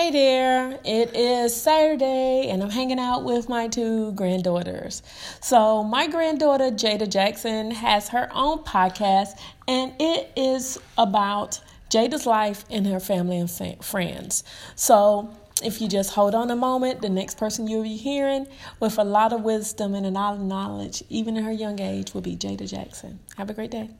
Hey there, it is Saturday and I'm hanging out with my two granddaughters. So, my granddaughter Jada Jackson has her own podcast and it is about Jada's life and her family and friends. So, if you just hold on a moment, the next person you'll be hearing with a lot of wisdom and a lot of knowledge, even in her young age, will be Jada Jackson. Have a great day.